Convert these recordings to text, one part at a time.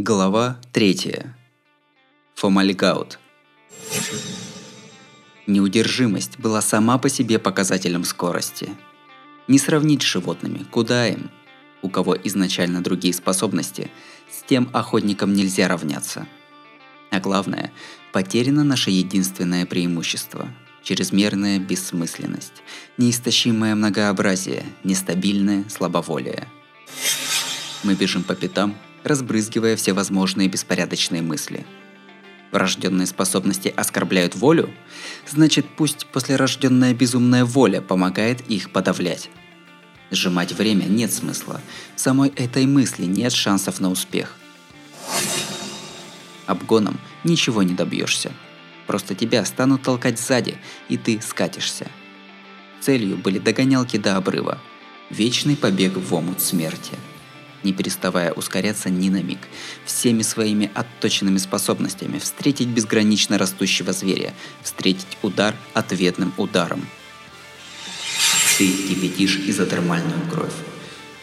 Глава 3. Фомальгаут. Неудержимость была сама по себе показателем скорости. Не сравнить с животными, куда им? У кого изначально другие способности, с тем охотникам нельзя равняться. А главное, потеряно наше единственное преимущество – чрезмерная бессмысленность, неистощимое многообразие, нестабильное слабоволие. Мы бежим по пятам – разбрызгивая всевозможные беспорядочные мысли. Врожденные способности оскорбляют волю? Значит, пусть послерожденная безумная воля помогает их подавлять. Сжимать время нет смысла. В самой этой мысли нет шансов на успех. Обгоном ничего не добьешься. Просто тебя станут толкать сзади, и ты скатишься. Целью были догонялки до обрыва. Вечный побег в омут смерти – не переставая ускоряться ни на миг, всеми своими отточенными способностями встретить безгранично растущего зверя, встретить удар ответным ударом. Ты кипятишь изотермальную кровь.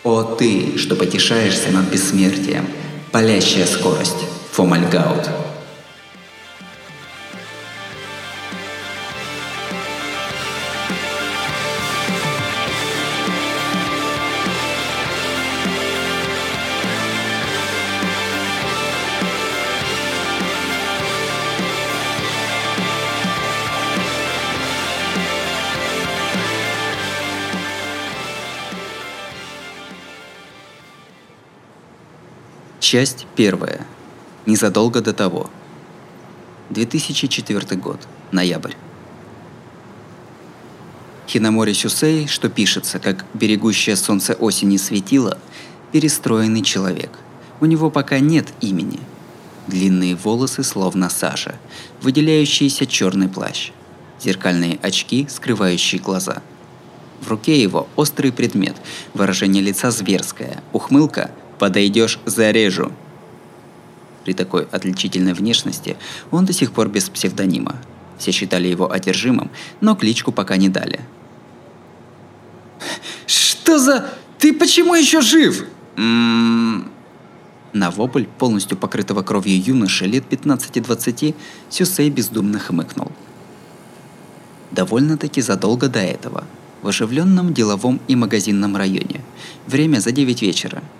О ты, что потешаешься над бессмертием, палящая скорость, Фомальгаут. Часть первая. Незадолго до того. 2004 год. Ноябрь. Хинамори Сюсей, что пишется, как берегущее солнце осени светило, перестроенный человек. У него пока нет имени. Длинные волосы словно сажа, выделяющийся черный плащ, зеркальные очки, скрывающие глаза. В руке его острый предмет, выражение лица зверское, ухмылка – Подойдешь – зарежу. При такой отличительной внешности он до сих пор без псевдонима. Все считали его одержимым, но кличку пока не дали. «Что за... Ты почему еще жив?» м-м-м. На вопль, полностью покрытого кровью юноши лет 15-20, Сюсей бездумно хмыкнул. Довольно-таки задолго до этого, в оживленном деловом и магазинном районе. Время за 9 вечера –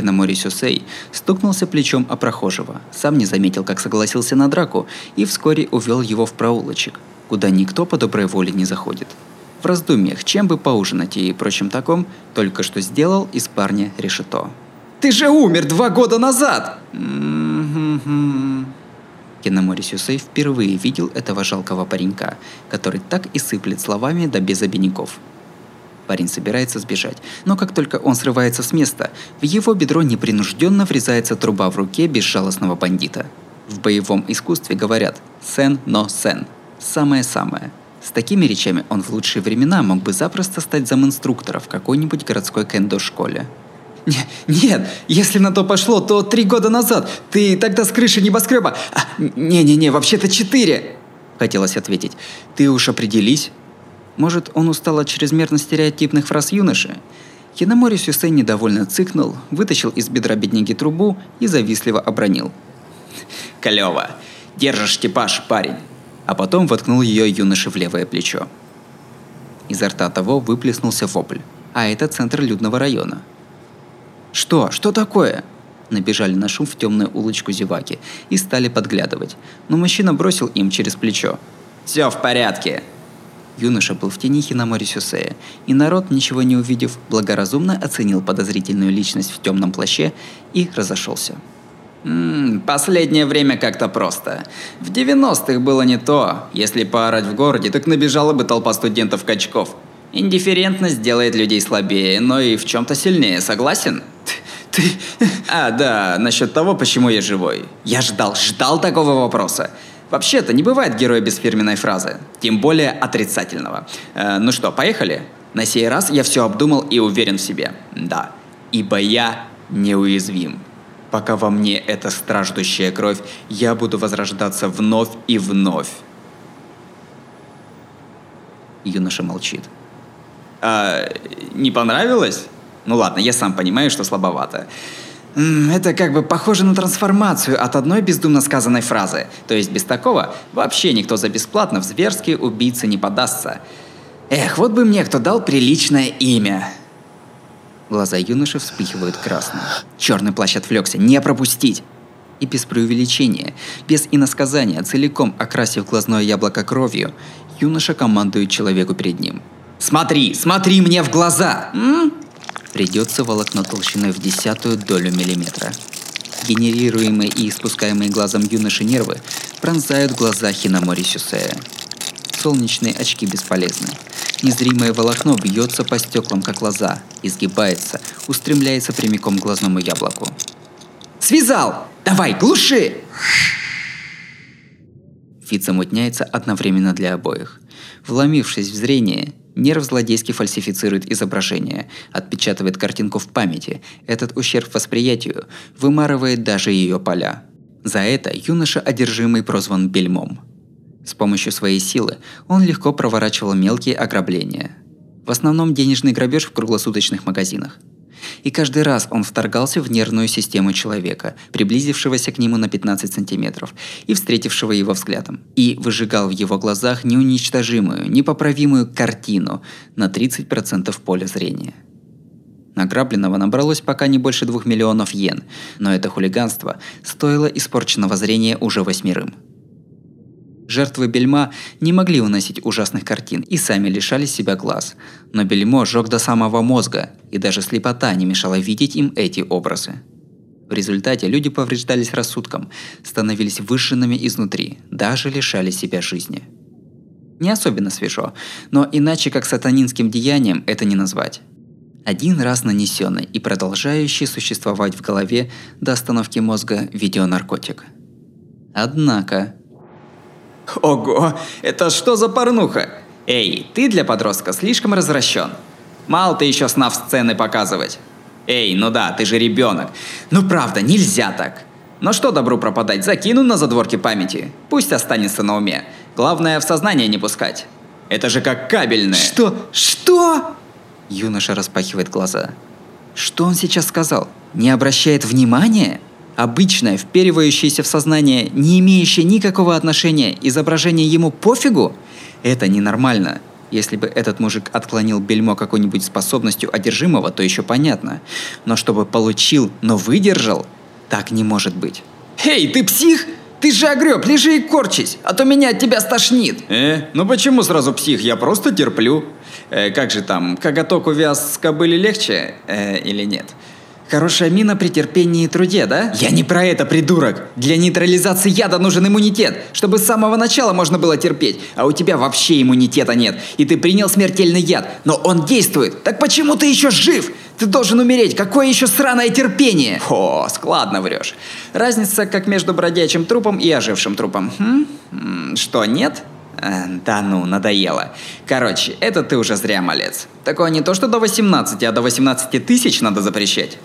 Киномори Сюсей стукнулся плечом о прохожего, сам не заметил, как согласился на драку, и вскоре увел его в проулочек, куда никто по доброй воле не заходит. В раздумьях, чем бы поужинать и прочим таком, только что сделал из парня решето. «Ты же умер два года назад!» Киномори Сюсей впервые видел этого жалкого паренька, который так и сыплет словами да без обиняков – Парень собирается сбежать, но как только он срывается с места, в его бедро непринужденно врезается труба в руке безжалостного бандита. В боевом искусстве говорят «сен, но сен» – самое-самое. С такими речами он в лучшие времена мог бы запросто стать заминструктора в какой-нибудь городской кендо-школе. Нет, если на то пошло, то три года назад. Ты тогда с крыши небоскреба... А, не-не-не, вообще-то четыре. Хотелось ответить. Ты уж определись. Может, он устал от чрезмерно стереотипных фраз юноши? Хиномори Сюсей недовольно цыкнул, вытащил из бедра бедняги трубу и завистливо обронил. «Клёво! Держишь типаж, парень!» А потом воткнул ее юноше в левое плечо. Изо рта того выплеснулся вопль. А это центр людного района. «Что? Что такое?» Набежали на шум в темную улочку зеваки и стали подглядывать, но мужчина бросил им через плечо. «Все в порядке!» Юноша был в тени Хинамори Сюсея, и народ, ничего не увидев, благоразумно оценил подозрительную личность в темном плаще и разошелся. М-м, последнее время как-то просто. В 90-х было не то. Если поорать в городе, так набежала бы толпа студентов-качков. Индифферентность делает людей слабее, но и в чем-то сильнее, согласен? Ты... А, да, насчет того, почему я живой. Я ждал, ждал такого вопроса. Вообще-то не бывает героя без фирменной фразы, тем более отрицательного. Э, ну что, поехали? На сей раз я все обдумал и уверен в себе. Да, ибо я неуязвим. Пока во мне эта страждущая кровь, я буду возрождаться вновь и вновь. Юноша молчит. А, не понравилось? Ну ладно, я сам понимаю, что слабовато. Это как бы похоже на трансформацию от одной бездумно сказанной фразы. То есть без такого вообще никто за бесплатно в зверские убийцы не подастся. Эх, вот бы мне кто дал приличное имя. Глаза юноши вспыхивают красным. Черный плащ отвлекся, не пропустить! И без преувеличения, без иносказания, целиком окрасив глазное яблоко кровью, юноша командует человеку перед ним. «Смотри, смотри мне в глаза!» м? Придется волокно толщиной в десятую долю миллиметра. Генерируемые и испускаемые глазом юноши нервы пронзают глаза Хинамори Сюсея. Солнечные очки бесполезны. Незримое волокно бьется по стеклам, как лоза, изгибается, устремляется прямиком к глазному яблоку. «Связал! Давай, глуши!» Вид замутняется одновременно для обоих. Вломившись в зрение, нерв злодейски фальсифицирует изображение, отпечатывает картинку в памяти. Этот ущерб восприятию вымарывает даже ее поля. За это юноша одержимый прозван бельмом – с помощью своей силы он легко проворачивал мелкие ограбления. В основном денежный грабеж в круглосуточных магазинах. И каждый раз он вторгался в нервную систему человека, приблизившегося к нему на 15 сантиметров и встретившего его взглядом, и выжигал в его глазах неуничтожимую, непоправимую картину на 30% поля зрения. Награбленного набралось пока не больше двух миллионов йен, но это хулиганство стоило испорченного зрения уже восьмерым – Жертвы бельма не могли выносить ужасных картин и сами лишали себя глаз. Но бельмо жег до самого мозга, и даже слепота не мешала видеть им эти образы. В результате люди повреждались рассудком, становились выжженными изнутри, даже лишали себя жизни. Не особенно свежо, но иначе как сатанинским деянием это не назвать. Один раз нанесенный и продолжающий существовать в голове до остановки мозга видеонаркотик. Однако, Ого, это что за порнуха? Эй, ты для подростка слишком развращен. Мало ты еще снав сцены показывать. Эй, ну да, ты же ребенок. Ну правда, нельзя так. Но что добру пропадать, закину на задворки памяти. Пусть останется на уме. Главное, в сознание не пускать. Это же как кабельное. Что? Что? Юноша распахивает глаза. Что он сейчас сказал? Не обращает внимания? Обычное, вперивающееся в сознание, не имеющее никакого отношения изображение ему пофигу, это ненормально. Если бы этот мужик отклонил бельмо какой-нибудь способностью одержимого, то еще понятно. Но чтобы получил, но выдержал, так не может быть. «Эй, ты псих? Ты же огреб, лежи и корчись, а то меня от тебя стошнит!» «Э, ну почему сразу псих? Я просто терплю. Э, как же там, коготок увяз с кобыли легче э, или нет?» Хорошая мина при терпении и труде, да? Я не про это, придурок. Для нейтрализации яда нужен иммунитет, чтобы с самого начала можно было терпеть. А у тебя вообще иммунитета нет. И ты принял смертельный яд. Но он действует. Так почему ты еще жив? Ты должен умереть. Какое еще сраное терпение? О, складно врешь. Разница как между бродячим трупом и ожившим трупом. Хм? Что, нет? Э, да ну, надоело. Короче, это ты уже зря, малец. Такое не то, что до 18, а до 18 тысяч надо запрещать.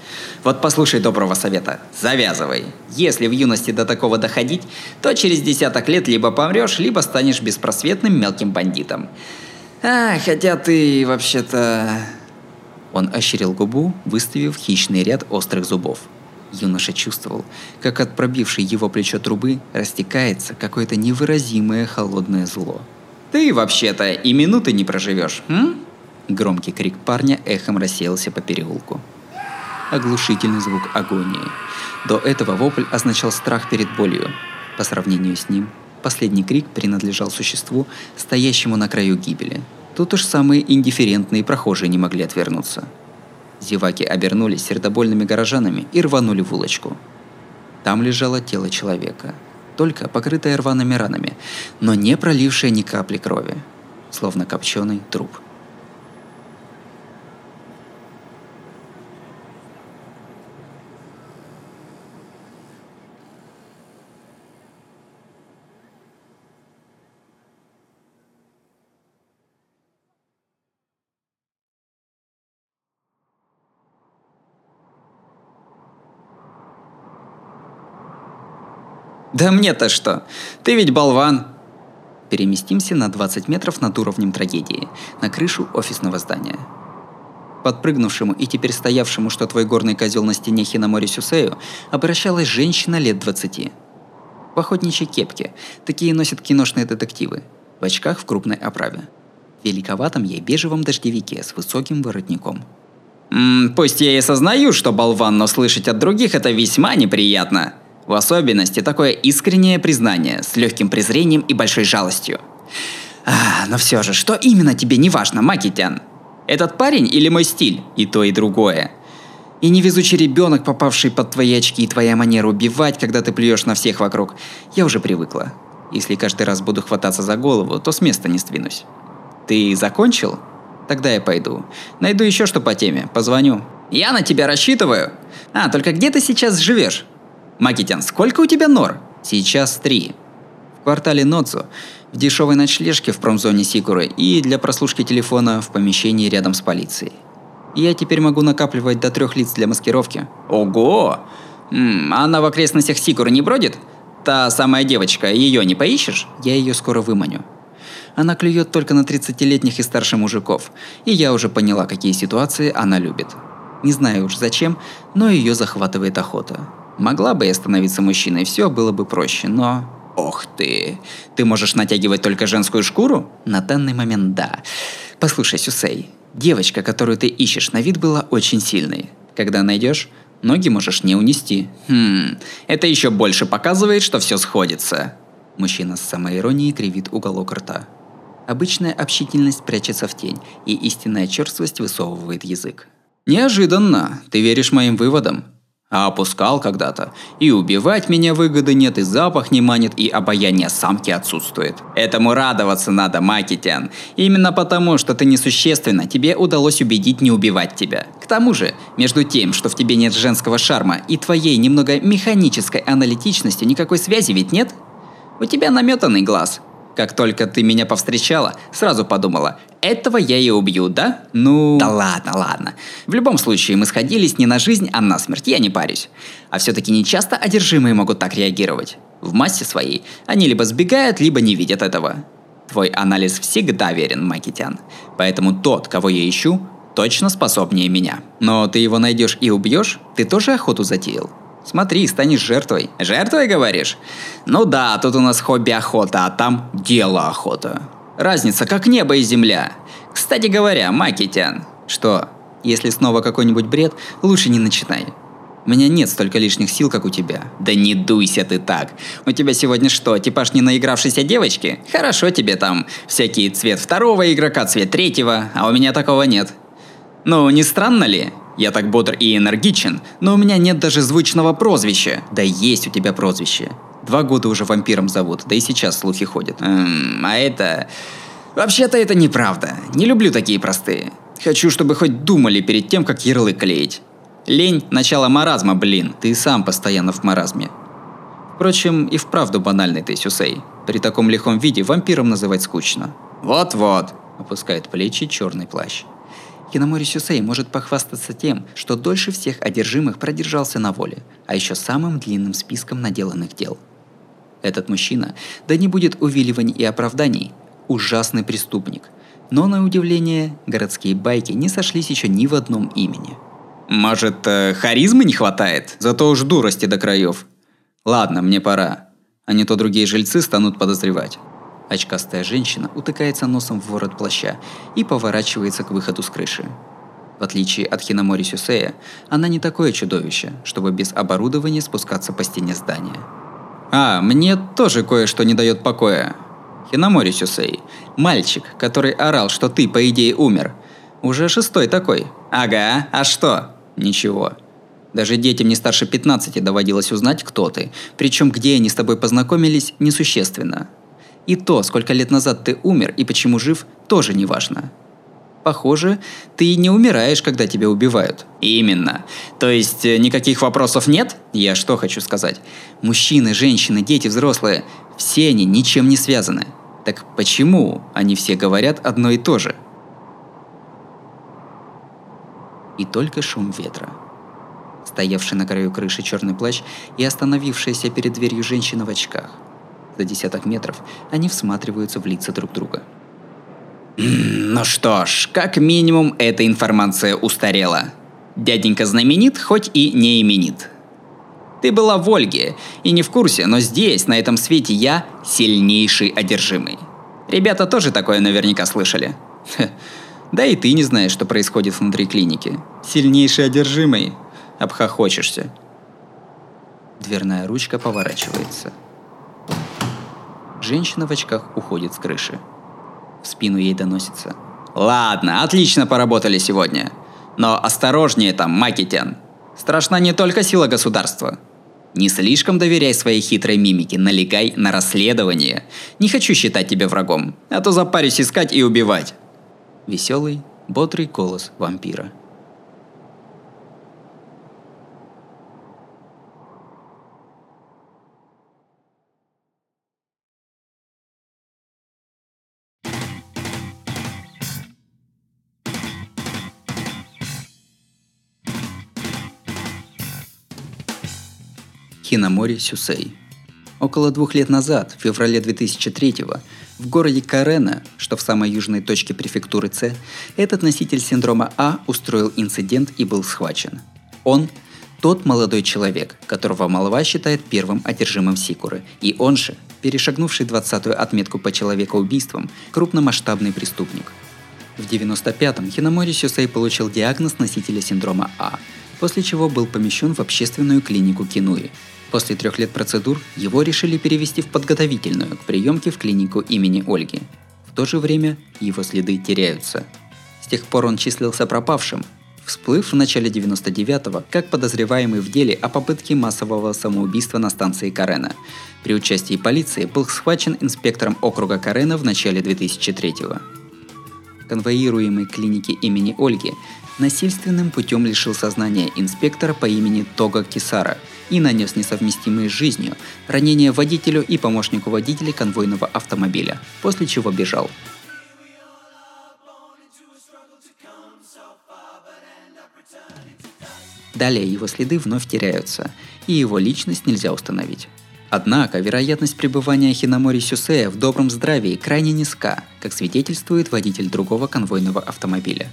Вот послушай доброго совета. Завязывай. Если в юности до такого доходить, то через десяток лет либо помрешь, либо станешь беспросветным мелким бандитом. А, хотя ты вообще-то... Он ощерил губу, выставив хищный ряд острых зубов. Юноша чувствовал, как от пробившей его плечо трубы растекается какое-то невыразимое холодное зло. «Ты вообще-то и минуты не проживешь, м?» Громкий крик парня эхом рассеялся по переулку. Оглушительный звук агонии. До этого вопль означал страх перед болью. По сравнению с ним, последний крик принадлежал существу, стоящему на краю гибели. Тут уж самые индифферентные прохожие не могли отвернуться – Зеваки обернулись сердобольными горожанами и рванули в улочку. Там лежало тело человека, только покрытое рваными ранами, но не пролившее ни капли крови, словно копченый труп. Да мне-то что? Ты ведь болван. Переместимся на 20 метров над уровнем трагедии, на крышу офисного здания. подпрыгнувшему и теперь стоявшему, что твой горный козел на стене Хинамори Сюсею, обращалась женщина лет 20. В охотничьей кепке. Такие носят киношные детективы. В очках в крупной оправе. В великоватом ей бежевом дождевике с высоким воротником. М пусть я и сознаю, что болван, но слышать от других это весьма неприятно. В особенности такое искреннее признание с легким презрением и большой жалостью. А, но все же, что именно тебе не важно, Макитян? Этот парень или мой стиль? И то, и другое. И невезучий ребенок, попавший под твои очки, и твоя манера убивать, когда ты плюешь на всех вокруг. Я уже привыкла. Если каждый раз буду хвататься за голову, то с места не сдвинусь. Ты закончил? Тогда я пойду. Найду еще что по теме, позвоню. Я на тебя рассчитываю. А, только где ты сейчас живешь? Макитян, сколько у тебя нор? Сейчас три. В квартале Ноцу, в дешевой ночлежке в промзоне Сикуры и для прослушки телефона в помещении рядом с полицией. Я теперь могу накапливать до трех лиц для маскировки. Ого! Она в окрестностях Сикуры не бродит? Та самая девочка, ее не поищешь? Я ее скоро выманю. Она клюет только на 30-летних и старше мужиков, и я уже поняла, какие ситуации она любит. Не знаю уж зачем, но ее захватывает охота. Могла бы я становиться мужчиной, все было бы проще, но... Ох ты! Ты можешь натягивать только женскую шкуру? На данный момент да. Послушай, Сюсей, девочка, которую ты ищешь, на вид была очень сильной. Когда найдешь, ноги можешь не унести. Хм, это еще больше показывает, что все сходится. Мужчина с самоиронией кривит уголок рта. Обычная общительность прячется в тень, и истинная черствость высовывает язык. Неожиданно. Ты веришь моим выводам? А опускал когда-то. И убивать меня выгоды нет, и запах не манит, и обаяние самки отсутствует. Этому радоваться надо, Макитян. Именно потому, что ты несущественно, тебе удалось убедить не убивать тебя. К тому же, между тем, что в тебе нет женского шарма, и твоей немного механической аналитичностью никакой связи ведь нет? У тебя наметанный глаз. Как только ты меня повстречала, сразу подумала, этого я и убью, да? Ну... Да ладно, ладно. В любом случае, мы сходились не на жизнь, а на смерть, я не парюсь. А все-таки не часто одержимые могут так реагировать. В массе своей они либо сбегают, либо не видят этого. Твой анализ всегда верен, Макитян. Поэтому тот, кого я ищу, точно способнее меня. Но ты его найдешь и убьешь? Ты тоже охоту затеял? Смотри, станешь жертвой. Жертвой, говоришь? Ну да, тут у нас хобби охота, а там дело охота. Разница как небо и земля. Кстати говоря, Макитян. Что, если снова какой-нибудь бред, лучше не начинай. У меня нет столько лишних сил, как у тебя. Да не дуйся ты так. У тебя сегодня что, типаж не наигравшейся девочки? Хорошо тебе там всякий цвет второго игрока, цвет третьего, а у меня такого нет. Ну, не странно ли? Я так бодр и энергичен, но у меня нет даже звучного прозвища. Да есть у тебя прозвище. Два года уже вампиром зовут, да и сейчас слухи ходят. Эм, а это... Вообще-то это неправда. Не люблю такие простые. Хочу, чтобы хоть думали перед тем, как ярлык клеить. Лень – начало маразма, блин. Ты сам постоянно в маразме. Впрочем, и вправду банальный ты, Сюсей. При таком лихом виде вампиром называть скучно. Вот-вот. Опускает плечи черный плащ. Киномори Сюсей может похвастаться тем, что дольше всех одержимых продержался на воле, а еще самым длинным списком наделанных дел. Этот мужчина, да не будет увиливаний и оправданий, ужасный преступник. Но на удивление, городские байки не сошлись еще ни в одном имени. Может, э, харизмы не хватает? Зато уж дурости до краев. Ладно, мне пора. А не то другие жильцы станут подозревать. Очкастая женщина утыкается носом в ворот плаща и поворачивается к выходу с крыши. В отличие от Хинамори Сюсея, она не такое чудовище, чтобы без оборудования спускаться по стене здания. А, мне тоже кое-что не дает покоя. Хинамори Сюсей, мальчик, который орал, что ты, по идее, умер. Уже шестой такой. Ага, а что? Ничего. Даже детям не старше 15 доводилось узнать, кто ты. Причем где они с тобой познакомились, несущественно. И то, сколько лет назад ты умер и почему жив, тоже не важно. Похоже, ты не умираешь, когда тебя убивают. Именно. То есть э, никаких вопросов нет? Я что хочу сказать. Мужчины, женщины, дети, взрослые, все они ничем не связаны. Так почему они все говорят одно и то же? И только шум ветра. Стоявший на краю крыши черный плащ и остановившаяся перед дверью женщина в очках – за десяток метров они всматриваются в лица друг друга. Ну что ж, как минимум эта информация устарела. Дяденька знаменит, хоть и не именит. Ты была в Ольге и не в курсе, но здесь, на этом свете, я сильнейший одержимый. Ребята тоже такое наверняка слышали. Да и ты не знаешь, что происходит внутри клиники. Сильнейший одержимый. Обхохочешься. Дверная ручка поворачивается. Женщина в очках уходит с крыши. В спину ей доносится. Ладно, отлично поработали сегодня. Но осторожнее там, Макитян. Страшна не только сила государства. Не слишком доверяй своей хитрой мимике, налегай на расследование. Не хочу считать тебя врагом, а то запарюсь искать и убивать. Веселый, бодрый голос вампира – Хинамори Сюсей. Около двух лет назад, в феврале 2003 в городе Карена, что в самой южной точке префектуры С, этот носитель синдрома А устроил инцидент и был схвачен. Он – тот молодой человек, которого молва считает первым одержимым Сикуры, и он же, перешагнувший 20-ю отметку по человекоубийствам, крупномасштабный преступник. В 95-м Хинамори Сюсей получил диагноз носителя синдрома А, после чего был помещен в общественную клинику Кинуи – После трех лет процедур его решили перевести в подготовительную к приемке в клинику имени Ольги. В то же время его следы теряются. С тех пор он числился пропавшим, всплыв в начале 99-го как подозреваемый в деле о попытке массового самоубийства на станции Карена. При участии полиции был схвачен инспектором округа Карена в начале 2003-го. Конвоируемый клинике имени Ольги насильственным путем лишил сознания инспектора по имени Тога Кисара и нанес несовместимые с жизнью ранения водителю и помощнику водителя конвойного автомобиля, после чего бежал. Далее его следы вновь теряются, и его личность нельзя установить. Однако вероятность пребывания Хинамори Сюсея в добром здравии крайне низка, как свидетельствует водитель другого конвойного автомобиля.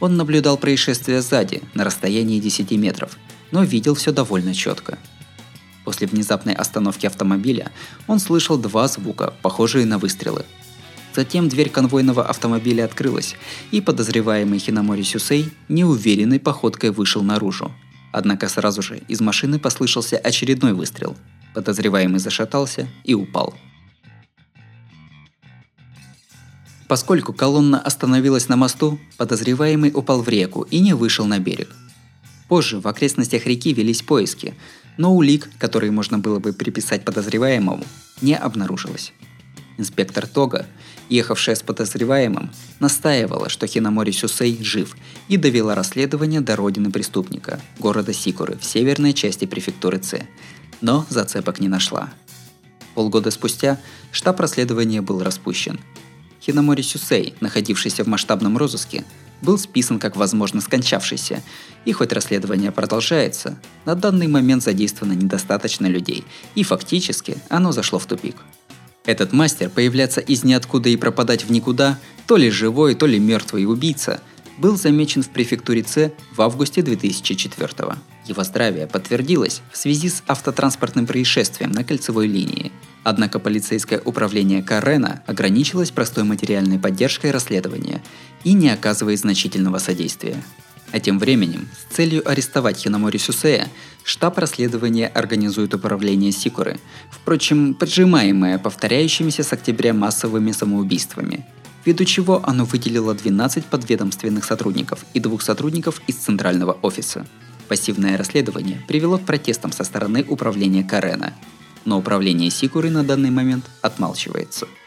Он наблюдал происшествие сзади, на расстоянии 10 метров, но видел все довольно четко. После внезапной остановки автомобиля он слышал два звука, похожие на выстрелы. Затем дверь конвойного автомобиля открылась, и подозреваемый Хинамори Сюсей неуверенной походкой вышел наружу. Однако сразу же из машины послышался очередной выстрел. Подозреваемый зашатался и упал. Поскольку колонна остановилась на мосту, подозреваемый упал в реку и не вышел на берег. Позже в окрестностях реки велись поиски, но улик, которые можно было бы приписать подозреваемому, не обнаружилось. Инспектор Тога, ехавшая с подозреваемым, настаивала, что Хинамори Сюсей жив и довела расследование до родины преступника, города Сикуры в северной части префектуры Ц, но зацепок не нашла. Полгода спустя штаб расследования был распущен – Хинамори Сюсей, находившийся в масштабном розыске, был списан как возможно скончавшийся, и хоть расследование продолжается, на данный момент задействовано недостаточно людей, и фактически оно зашло в тупик. Этот мастер появляться из ниоткуда и пропадать в никуда, то ли живой, то ли мертвый убийца, был замечен в префектуре С в августе 2004 -го. Его здравие подтвердилось в связи с автотранспортным происшествием на кольцевой линии – Однако полицейское управление Карена ограничилось простой материальной поддержкой расследования и не оказывает значительного содействия. А тем временем, с целью арестовать Хинамори Сюсея, штаб расследования организует управление Сикуры, впрочем, поджимаемое повторяющимися с октября массовыми самоубийствами, ввиду чего оно выделило 12 подведомственных сотрудников и двух сотрудников из центрального офиса. Пассивное расследование привело к протестам со стороны управления Карена – но управление Сикуры на данный момент отмалчивается –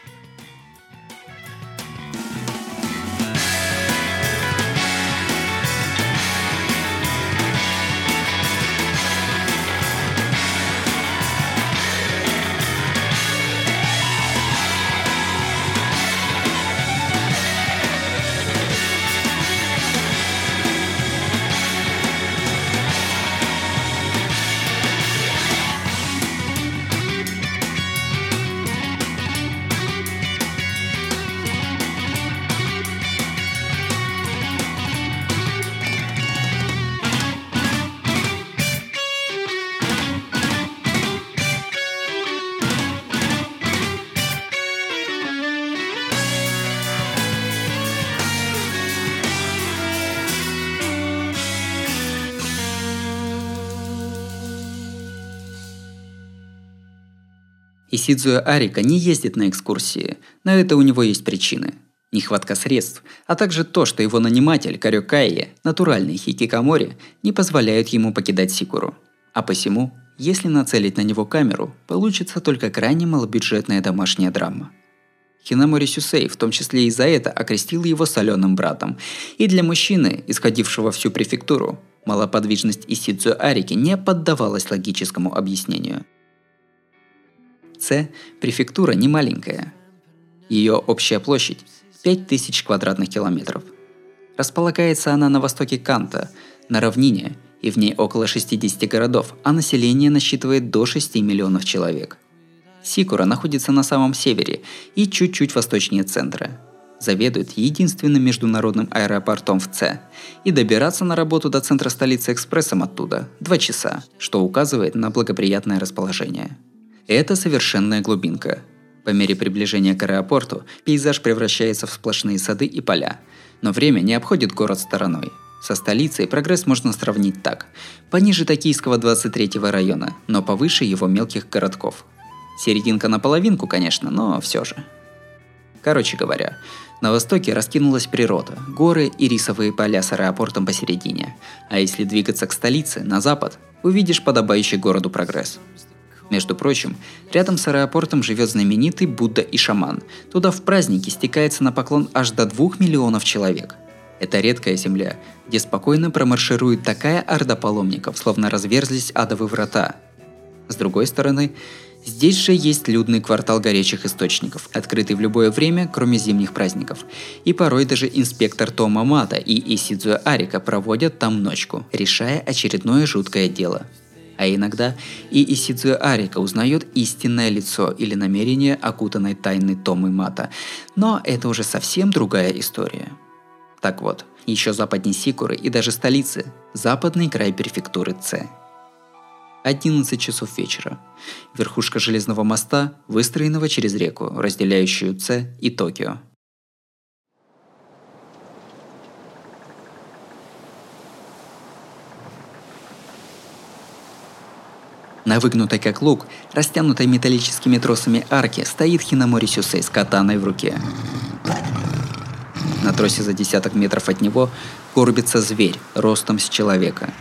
Исидзуя Арика не ездит на экскурсии, но это у него есть причины. Нехватка средств, а также то, что его наниматель Карюкайе, натуральный хикикамори, не позволяют ему покидать Сикуру. А посему, если нацелить на него камеру, получится только крайне малобюджетная домашняя драма. Хинамори Сюсей в том числе и за это окрестил его соленым братом. И для мужчины, исходившего всю префектуру, малоподвижность Исидзу Арики не поддавалась логическому объяснению. С – префектура не маленькая. Ее общая площадь – 5000 квадратных километров. Располагается она на востоке Канта, на равнине, и в ней около 60 городов, а население насчитывает до 6 миллионов человек – Сикура находится на самом севере и чуть-чуть восточнее центра. Заведует единственным международным аэропортом в С. И добираться на работу до центра столицы экспрессом оттуда – 2 часа, что указывает на благоприятное расположение. Это совершенная глубинка. По мере приближения к аэропорту пейзаж превращается в сплошные сады и поля. Но время не обходит город стороной. Со столицей прогресс можно сравнить так. Пониже Токийского 23 района, но повыше его мелких городков – Серединка на половинку, конечно, но все же. Короче говоря, на востоке раскинулась природа, горы и рисовые поля с аэропортом посередине. А если двигаться к столице, на запад, увидишь подобающий городу прогресс. Между прочим, рядом с аэропортом живет знаменитый Будда и шаман. Туда в праздники стекается на поклон аж до двух миллионов человек. Это редкая земля, где спокойно промарширует такая орда паломников, словно разверзлись адовые врата. С другой стороны, Здесь же есть людный квартал горячих источников, открытый в любое время, кроме зимних праздников. И порой даже инспектор Тома Мата и Исидзуя Арика проводят там ночку, решая очередное жуткое дело. А иногда и Исидзуя Арика узнает истинное лицо или намерение окутанной тайны Томы Мата. Но это уже совсем другая история. Так вот, еще западнее Сикуры и даже столицы – западный край префектуры Ц – 11 часов вечера. Верхушка железного моста, выстроенного через реку, разделяющую Ц и Токио. На выгнутой как лук, растянутой металлическими тросами арки, стоит Хинамори Сюсей с катаной в руке. На тросе за десяток метров от него горбится зверь, ростом с человека –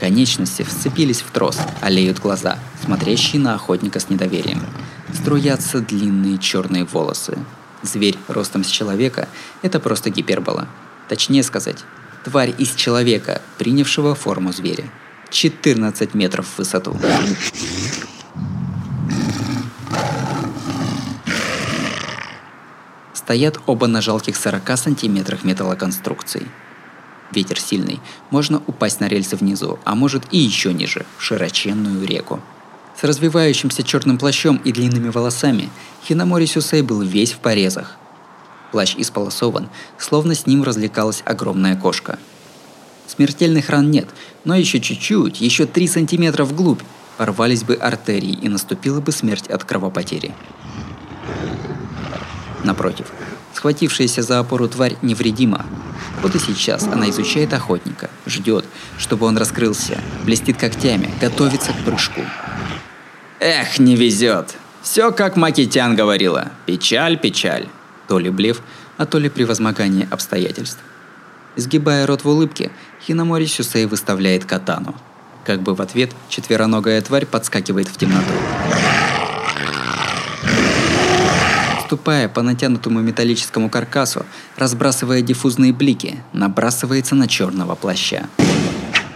Конечности вцепились в трос, олеют глаза, смотрящие на охотника с недоверием. Струятся длинные черные волосы. Зверь ростом с человека – это просто гипербола. Точнее сказать, тварь из человека, принявшего форму зверя. 14 метров в высоту. Стоят оба на жалких 40 сантиметрах металлоконструкций – Ветер сильный, можно упасть на рельсы внизу, а может и еще ниже, в широченную реку. С развивающимся черным плащом и длинными волосами Хинамори Сюсей был весь в порезах. Плащ исполосован, словно с ним развлекалась огромная кошка. Смертельных ран нет, но еще чуть-чуть, еще 3 сантиметра вглубь, порвались бы артерии и наступила бы смерть от кровопотери. Напротив, схватившаяся за опору тварь невредима, вот и сейчас она изучает охотника, ждет, чтобы он раскрылся, блестит когтями, готовится к прыжку. Эх, не везет. Все как Макитян говорила. Печаль, печаль. То ли блеф, а то ли превозмогание обстоятельств. Сгибая рот в улыбке, Хинамори Сюсей выставляет катану. Как бы в ответ четвероногая тварь подскакивает в темноту. ступая по натянутому металлическому каркасу, разбрасывая диффузные блики, набрасывается на черного плаща.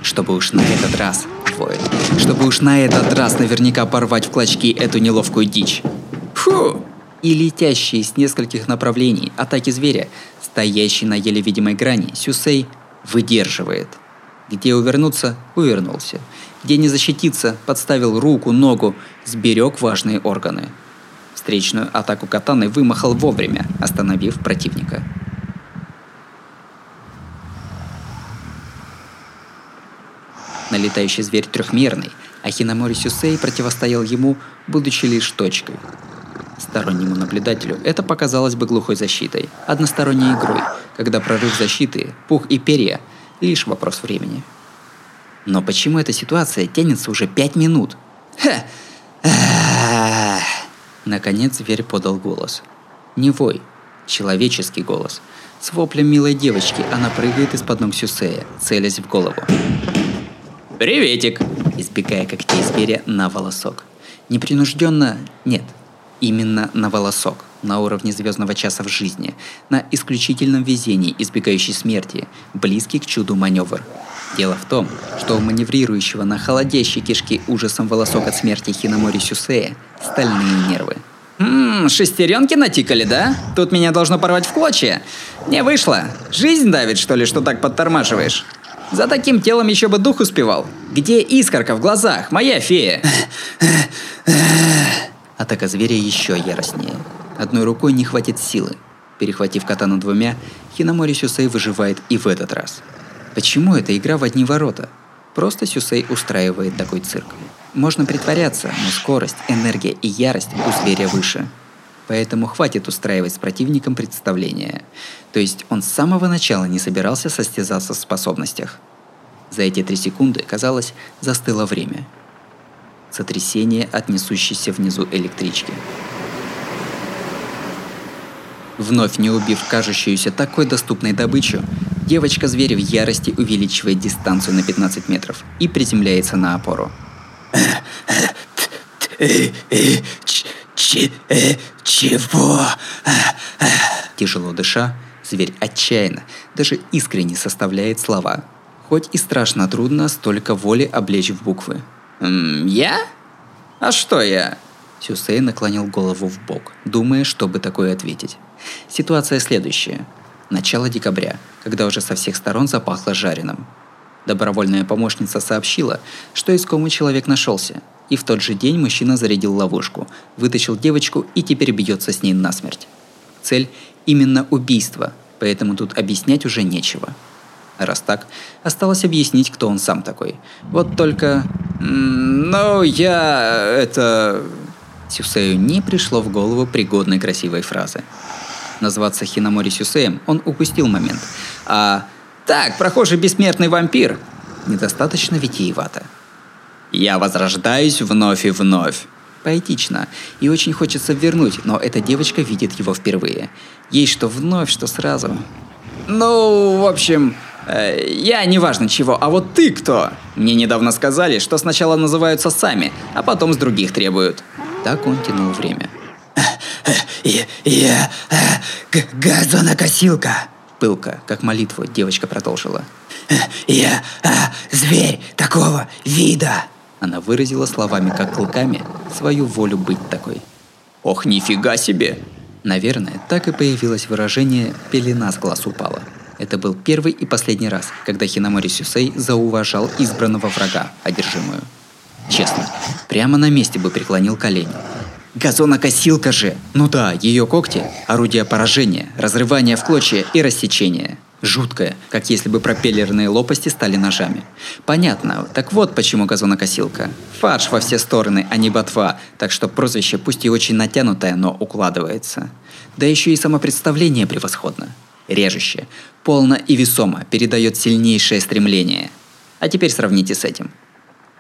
Чтобы уж на этот раз, воет, чтобы уж на этот раз наверняка порвать в клочки эту неловкую дичь. Фу! И летящие с нескольких направлений атаки зверя, стоящий на еле видимой грани, Сюсей выдерживает. Где увернуться, увернулся. Где не защититься, подставил руку, ногу, сберег важные органы – Встречную атаку катаны вымахал вовремя, остановив противника. Налетающий зверь трехмерный, а Хинамори Сюсей противостоял ему, будучи лишь точкой. Стороннему наблюдателю это показалось бы глухой защитой, односторонней игрой, когда прорыв защиты, пух и перья – лишь вопрос времени. Но почему эта ситуация тянется уже пять минут? Ха! Наконец зверь подал голос. Не вой, человеческий голос. С воплем милой девочки она прыгает из-под ног Сюсея, целясь в голову. «Приветик!» Избегая когтей зверя на волосок. Непринужденно нет, именно на волосок, на уровне звездного часа в жизни, на исключительном везении, избегающей смерти, близкий к чуду маневр. Дело в том, что у маневрирующего на холодящей кишки ужасом волосок от смерти Хиномори Сюсея стальные нервы. Ммм, шестеренки натикали, да? Тут меня должно порвать в клочья. Не вышло. Жизнь давит, что ли, что так подтормаживаешь? За таким телом еще бы дух успевал. Где искорка в глазах, моя фея? Атака зверя еще яростнее. Одной рукой не хватит силы. Перехватив катану двумя, Хиномори Сюсей выживает и в этот раз. Почему эта игра в одни ворота? Просто Сюсей устраивает такой цирк. Можно притворяться, но скорость, энергия и ярость у зверя выше. Поэтому хватит устраивать с противником представления. То есть он с самого начала не собирался состязаться в способностях. За эти три секунды, казалось, застыло время. Сотрясение от несущейся внизу электрички. Вновь не убив кажущуюся такой доступной добычу, девочка-зверь в ярости увеличивает дистанцию на 15 метров и приземляется на опору. Чего? Тяжело дыша, зверь отчаянно, даже искренне составляет слова. Хоть и страшно трудно столько воли облечь в буквы. «Я? А что я?» Сюсей наклонил голову в бок, думая, что бы такое ответить. Ситуация следующая. Начало декабря, когда уже со всех сторон запахло жареным. Добровольная помощница сообщила, что искомый человек нашелся, и в тот же день мужчина зарядил ловушку, вытащил девочку и теперь бьется с ней насмерть. Цель – именно убийство, поэтому тут объяснять уже нечего. Раз так, осталось объяснить, кто он сам такой. Вот только... Ну, я... это... Сюсею не пришло в голову пригодной красивой фразы. Назваться Хиномори Сюсеем он упустил момент, а так, прохожий бессмертный вампир. Недостаточно витиевато. Я возрождаюсь вновь и вновь. Поэтично. И очень хочется вернуть, но эта девочка видит его впервые. Ей что вновь, что сразу. Ну, в общем, э, я неважно чего, а вот ты кто? Мне недавно сказали, что сначала называются сами, а потом с других требуют. Так он тянул время. Я, я газонокосилка пылко, как молитву, девочка продолжила. «Я а, зверь такого вида!» Она выразила словами, как клыками, свою волю быть такой. «Ох, нифига себе!» Наверное, так и появилось выражение «пелена с глаз упала». Это был первый и последний раз, когда Хинамори Сюсей зауважал избранного врага, одержимую. Честно, прямо на месте бы преклонил колени. Газонокосилка же! Ну да, ее когти – орудие поражения, разрывания в клочья и рассечения. Жуткое, как если бы пропеллерные лопасти стали ножами. Понятно, так вот почему газонокосилка. Фарш во все стороны, а не ботва, так что прозвище пусть и очень натянутое, но укладывается. Да еще и самопредставление превосходно. Режуще, полно и весомо, передает сильнейшее стремление. А теперь сравните с этим.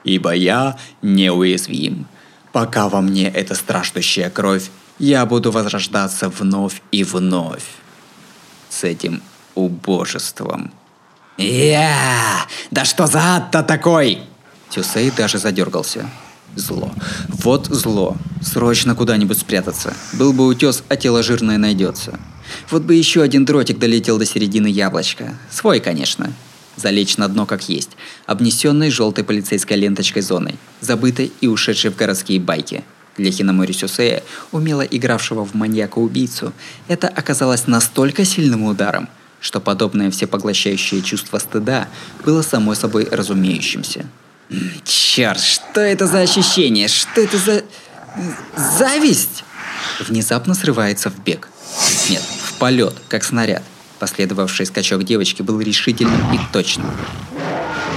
«Ибо я неуязвим», Пока во мне эта страждущая кровь, я буду возрождаться вновь и вновь. С этим убожеством. Я! Да что за ад-то такой? Тюсей даже задергался. Зло. Вот зло. Срочно куда-нибудь спрятаться. Был бы утес, а тело жирное найдется. Вот бы еще один дротик долетел до середины яблочка. Свой, конечно залечь на дно как есть, обнесенной желтой полицейской ленточкой зоной, забытой и ушедшей в городские байки. Для Хинамори Сюсея, умело игравшего в маньяка-убийцу, это оказалось настолько сильным ударом, что подобное всепоглощающее чувство стыда было само собой разумеющимся. Черт, что это за ощущение? Что это за... зависть? Внезапно срывается в бег. Нет, в полет, как снаряд. Последовавший скачок девочки был решительным и точным.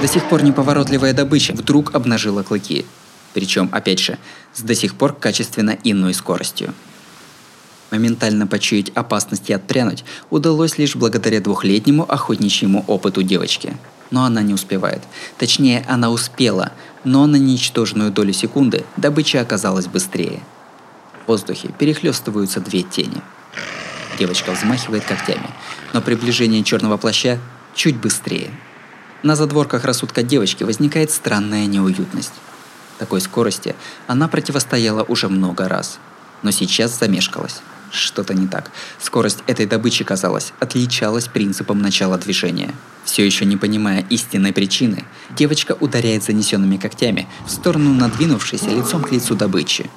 До сих пор неповоротливая добыча вдруг обнажила клыки. Причем, опять же, с до сих пор качественно иной скоростью. Моментально почуять опасность и отпрянуть удалось лишь благодаря двухлетнему охотничьему опыту девочки. Но она не успевает. Точнее, она успела, но на ничтожную долю секунды добыча оказалась быстрее. В воздухе перехлестываются две тени. Девочка взмахивает когтями, но приближение черного плаща чуть быстрее. На задворках рассудка девочки возникает странная неуютность. Такой скорости она противостояла уже много раз, но сейчас замешкалась. Что-то не так. Скорость этой добычи, казалось, отличалась принципом начала движения. Все еще не понимая истинной причины, девочка ударяет занесенными когтями в сторону надвинувшейся лицом к лицу добычи.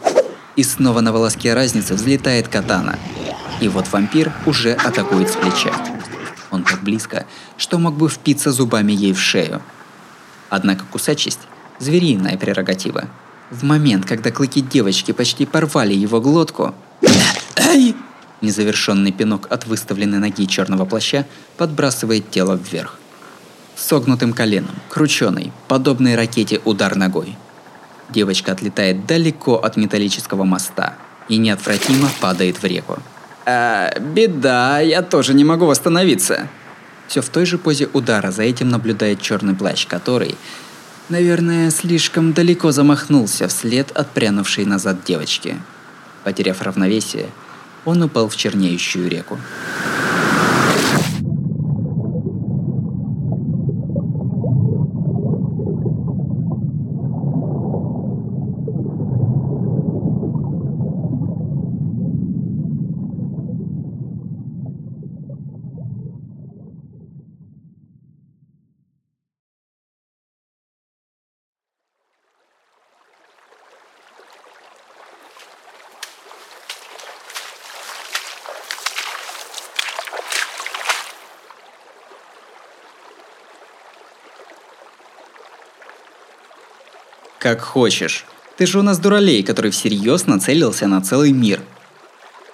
И снова на волоске разницы взлетает катана. И вот вампир уже атакует с плеча. Он так близко, что мог бы впиться зубами ей в шею. Однако кусачесть – звериная прерогатива. В момент, когда клыки девочки почти порвали его глотку, Эй! Незавершенный пинок от выставленной ноги черного плаща подбрасывает тело вверх. Согнутым коленом, крученый, подобный ракете удар ногой. Девочка отлетает далеко от металлического моста и неотвратимо падает в реку. А, беда, я тоже не могу восстановиться. Все в той же позе удара за этим наблюдает черный плащ, который, наверное, слишком далеко замахнулся вслед отпрянувшей назад девочки. Потеряв равновесие, он упал в чернеющую реку. Как хочешь. Ты же у нас дуралей, который всерьез нацелился на целый мир.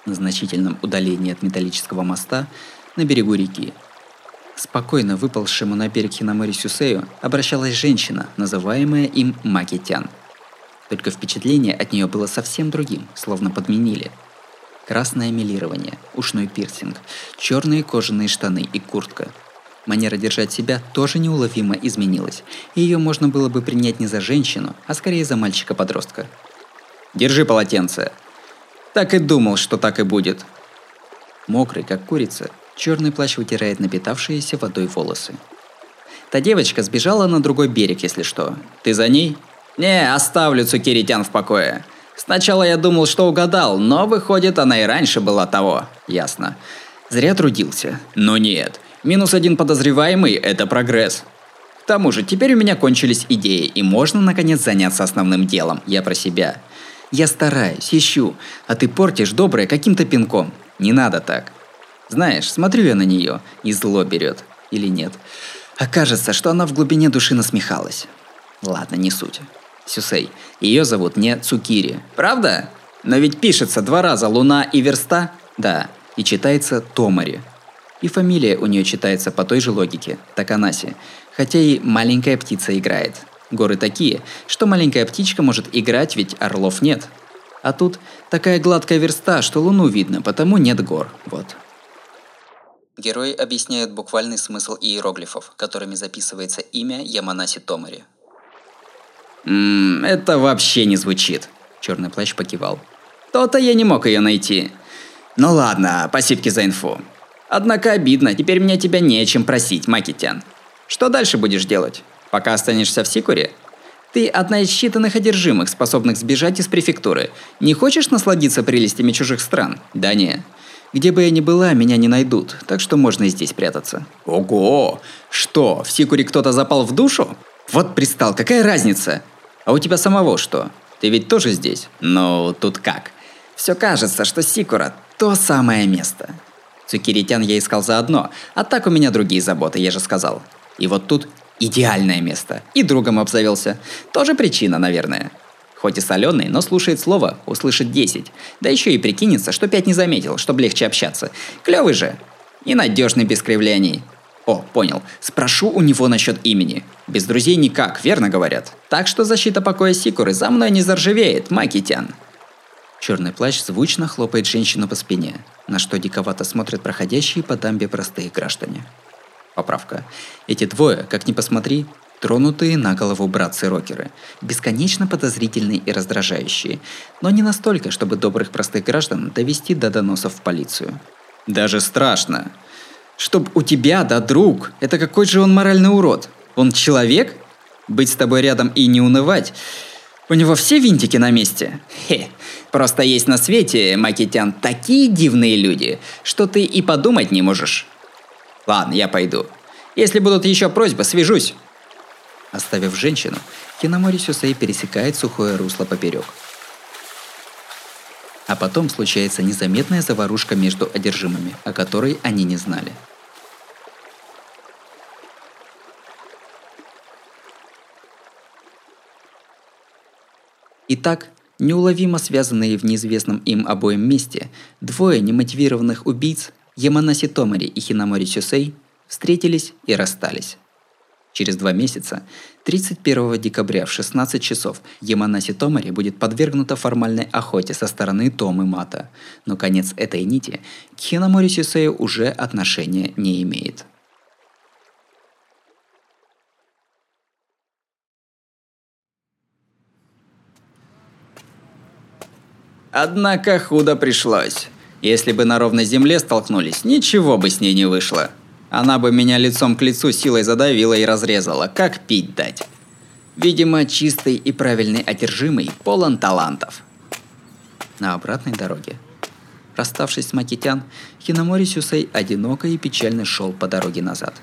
На значительном удалении от металлического моста на берегу реки. Спокойно выползшему на берег Хинамори Сюсею обращалась женщина, называемая им Макитян. Только впечатление от нее было совсем другим, словно подменили. Красное милирование, ушной пирсинг, черные кожаные штаны и куртка – Манера держать себя тоже неуловимо изменилась, и ее можно было бы принять не за женщину, а скорее за мальчика-подростка. «Держи полотенце!» Так и думал, что так и будет. Мокрый, как курица, черный плащ вытирает напитавшиеся водой волосы. Та девочка сбежала на другой берег, если что. Ты за ней? Не, оставлю Цукеритян в покое. Сначала я думал, что угадал, но выходит, она и раньше была того. Ясно. Зря трудился. Но нет. Минус один подозреваемый – это прогресс. К тому же, теперь у меня кончились идеи, и можно наконец заняться основным делом. Я про себя. Я стараюсь, ищу, а ты портишь доброе каким-то пинком. Не надо так. Знаешь, смотрю я на нее, и зло берет. Или нет. Окажется, что она в глубине души насмехалась. Ладно, не суть. Сюсей. Ее зовут не Цукири. Правда? Но ведь пишется два раза Луна и Верста. Да. И читается Томари. И фамилия у нее читается по той же логике – Таканаси, хотя и маленькая птица играет. Горы такие, что маленькая птичка может играть, ведь орлов нет. А тут такая гладкая верста, что луну видно, потому нет гор. Вот. Герои объясняют буквальный смысл иероглифов, которыми записывается имя Яманаси Томари. Ммм, это вообще не звучит. Черный плащ покивал. То-то я не мог ее найти. Ну ладно, спасибо за инфу. Однако обидно, теперь мне тебя не о чем просить, Макитян. Что дальше будешь делать? Пока останешься в Сикуре? Ты одна из считанных одержимых, способных сбежать из префектуры. Не хочешь насладиться прелестями чужих стран? Да не. Где бы я ни была, меня не найдут, так что можно и здесь прятаться. Ого! Что, в Сикуре кто-то запал в душу? Вот пристал, какая разница? А у тебя самого что? Ты ведь тоже здесь? Ну, тут как? Все кажется, что Сикура – то самое место. Цукиритян я искал заодно, а так у меня другие заботы, я же сказал. И вот тут идеальное место. И другом обзавелся. Тоже причина, наверное. Хоть и соленый, но слушает слово, услышит 10. Да еще и прикинется, что 5 не заметил, чтобы легче общаться. Клевый же. И надежный без кривляний. О, понял. Спрошу у него насчет имени. Без друзей никак, верно говорят. Так что защита покоя Сикуры за мной не заржавеет, Макитян. Черный плащ звучно хлопает женщину по спине, на что диковато смотрят проходящие по дамбе простые граждане. Поправка. Эти двое, как ни посмотри, Тронутые на голову братцы-рокеры. Бесконечно подозрительные и раздражающие. Но не настолько, чтобы добрых простых граждан довести до доносов в полицию. Даже страшно. Чтоб у тебя, да друг, это какой же он моральный урод? Он человек? Быть с тобой рядом и не унывать? У него все винтики на месте? Хе, просто есть на свете, Макитян, такие дивные люди, что ты и подумать не можешь. Ладно, я пойду. Если будут еще просьбы, свяжусь. Оставив женщину, Киномори Сюсей пересекает сухое русло поперек. А потом случается незаметная заварушка между одержимыми, о которой они не знали. Итак, неуловимо связанные в неизвестном им обоим месте, двое немотивированных убийц, Яманаси Томари и Хинамори Сюсей, встретились и расстались. Через два месяца, 31 декабря в 16 часов, Яманаси Томари будет подвергнута формальной охоте со стороны Томы Мата, но конец этой нити к Хинамори Сюсею уже отношения не имеет. Однако худо пришлось. Если бы на ровной земле столкнулись, ничего бы с ней не вышло. Она бы меня лицом к лицу силой задавила и разрезала, как пить дать. Видимо, чистый и правильный одержимый полон талантов. На обратной дороге. Расставшись с Макитян, Хиномори Сюсей одиноко и печально шел по дороге назад.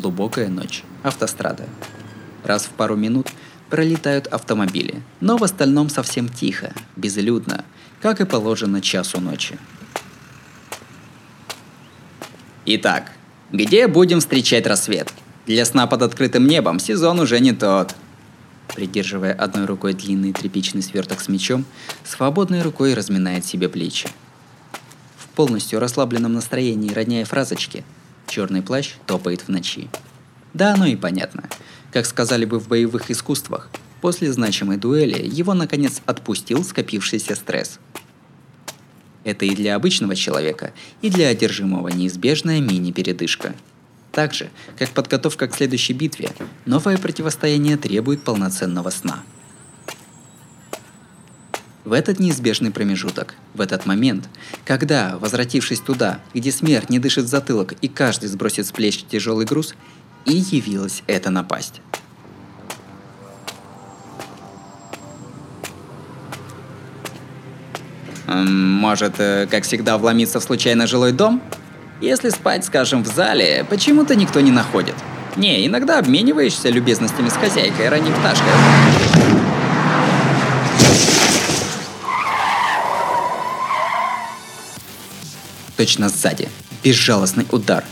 Глубокая ночь. Автострада. Раз в пару минут пролетают автомобили, но в остальном совсем тихо, безлюдно, как и положено часу ночи. Итак, где будем встречать рассвет? Для сна под открытым небом сезон уже не тот. Придерживая одной рукой длинный тряпичный сверток с мечом, свободной рукой разминает себе плечи. В полностью расслабленном настроении родняя фразочки – Черный плащ топает в ночи. Да, оно и понятно. Как сказали бы в боевых искусствах, после значимой дуэли его наконец отпустил скопившийся стресс. Это и для обычного человека, и для одержимого неизбежная мини-передышка. Так же, как подготовка к следующей битве, новое противостояние требует полноценного сна – в этот неизбежный промежуток, в этот момент, когда, возвратившись туда, где смерть не дышит в затылок и каждый сбросит с плеч тяжелый груз, и явилась эта напасть. Может, э, как всегда, вломиться в случайно жилой дом? Если спать, скажем, в зале, почему-то никто не находит. Не, иногда обмениваешься любезностями с хозяйкой, ранней пташкой. Точно сзади. Безжалостный удар.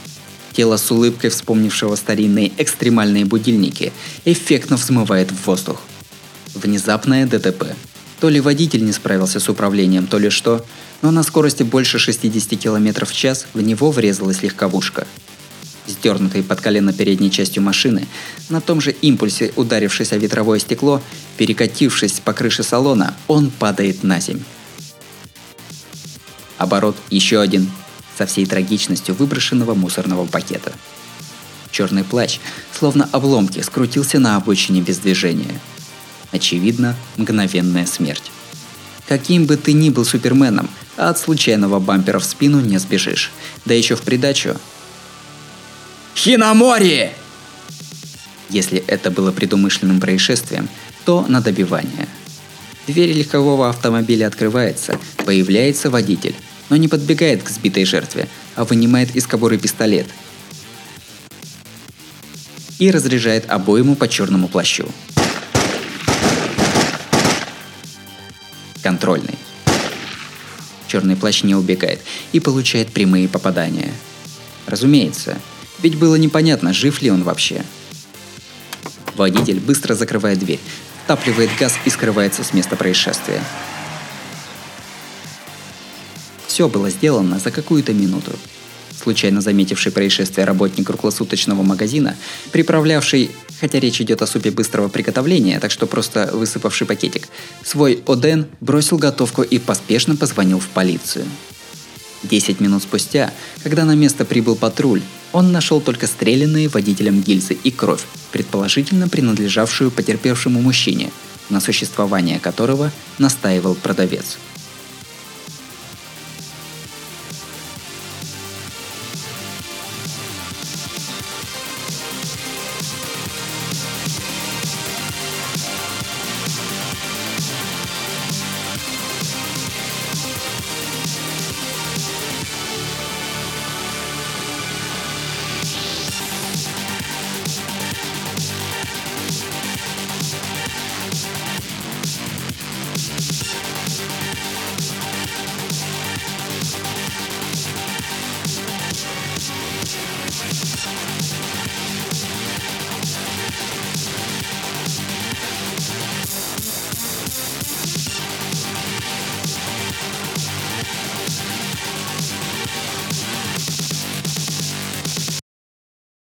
Тело с улыбкой вспомнившего старинные экстремальные будильники эффектно взмывает в воздух. Внезапное ДТП. То ли водитель не справился с управлением, то ли что, но на скорости больше 60 км в час в него врезалась легковушка. Сдернутый под колено передней частью машины, на том же импульсе ударившись о ветровое стекло, перекатившись по крыше салона, он падает на земь. Оборот еще один, со всей трагичностью выброшенного мусорного пакета. Черный плащ, словно обломки, скрутился на обочине без движения. Очевидно, мгновенная смерть. Каким бы ты ни был суперменом, от случайного бампера в спину не сбежишь. Да еще в придачу... Хиномори! Если это было предумышленным происшествием, то на добивание. Дверь легкового автомобиля открывается, появляется водитель, но не подбегает к сбитой жертве, а вынимает из кобуры пистолет и разряжает обойму по черному плащу. Контрольный. Черный плащ не убегает и получает прямые попадания. Разумеется, ведь было непонятно, жив ли он вообще. Водитель быстро закрывает дверь, втапливает газ и скрывается с места происшествия. Все было сделано за какую-то минуту. Случайно заметивший происшествие работник круглосуточного магазина, приправлявший хотя речь идет о супе быстрого приготовления, так что просто высыпавший пакетик, свой Оден бросил готовку и поспешно позвонил в полицию. Десять минут спустя, когда на место прибыл патруль, он нашел только стрелянные водителем гильзы и кровь, предположительно принадлежавшую потерпевшему мужчине, на существование которого настаивал продавец –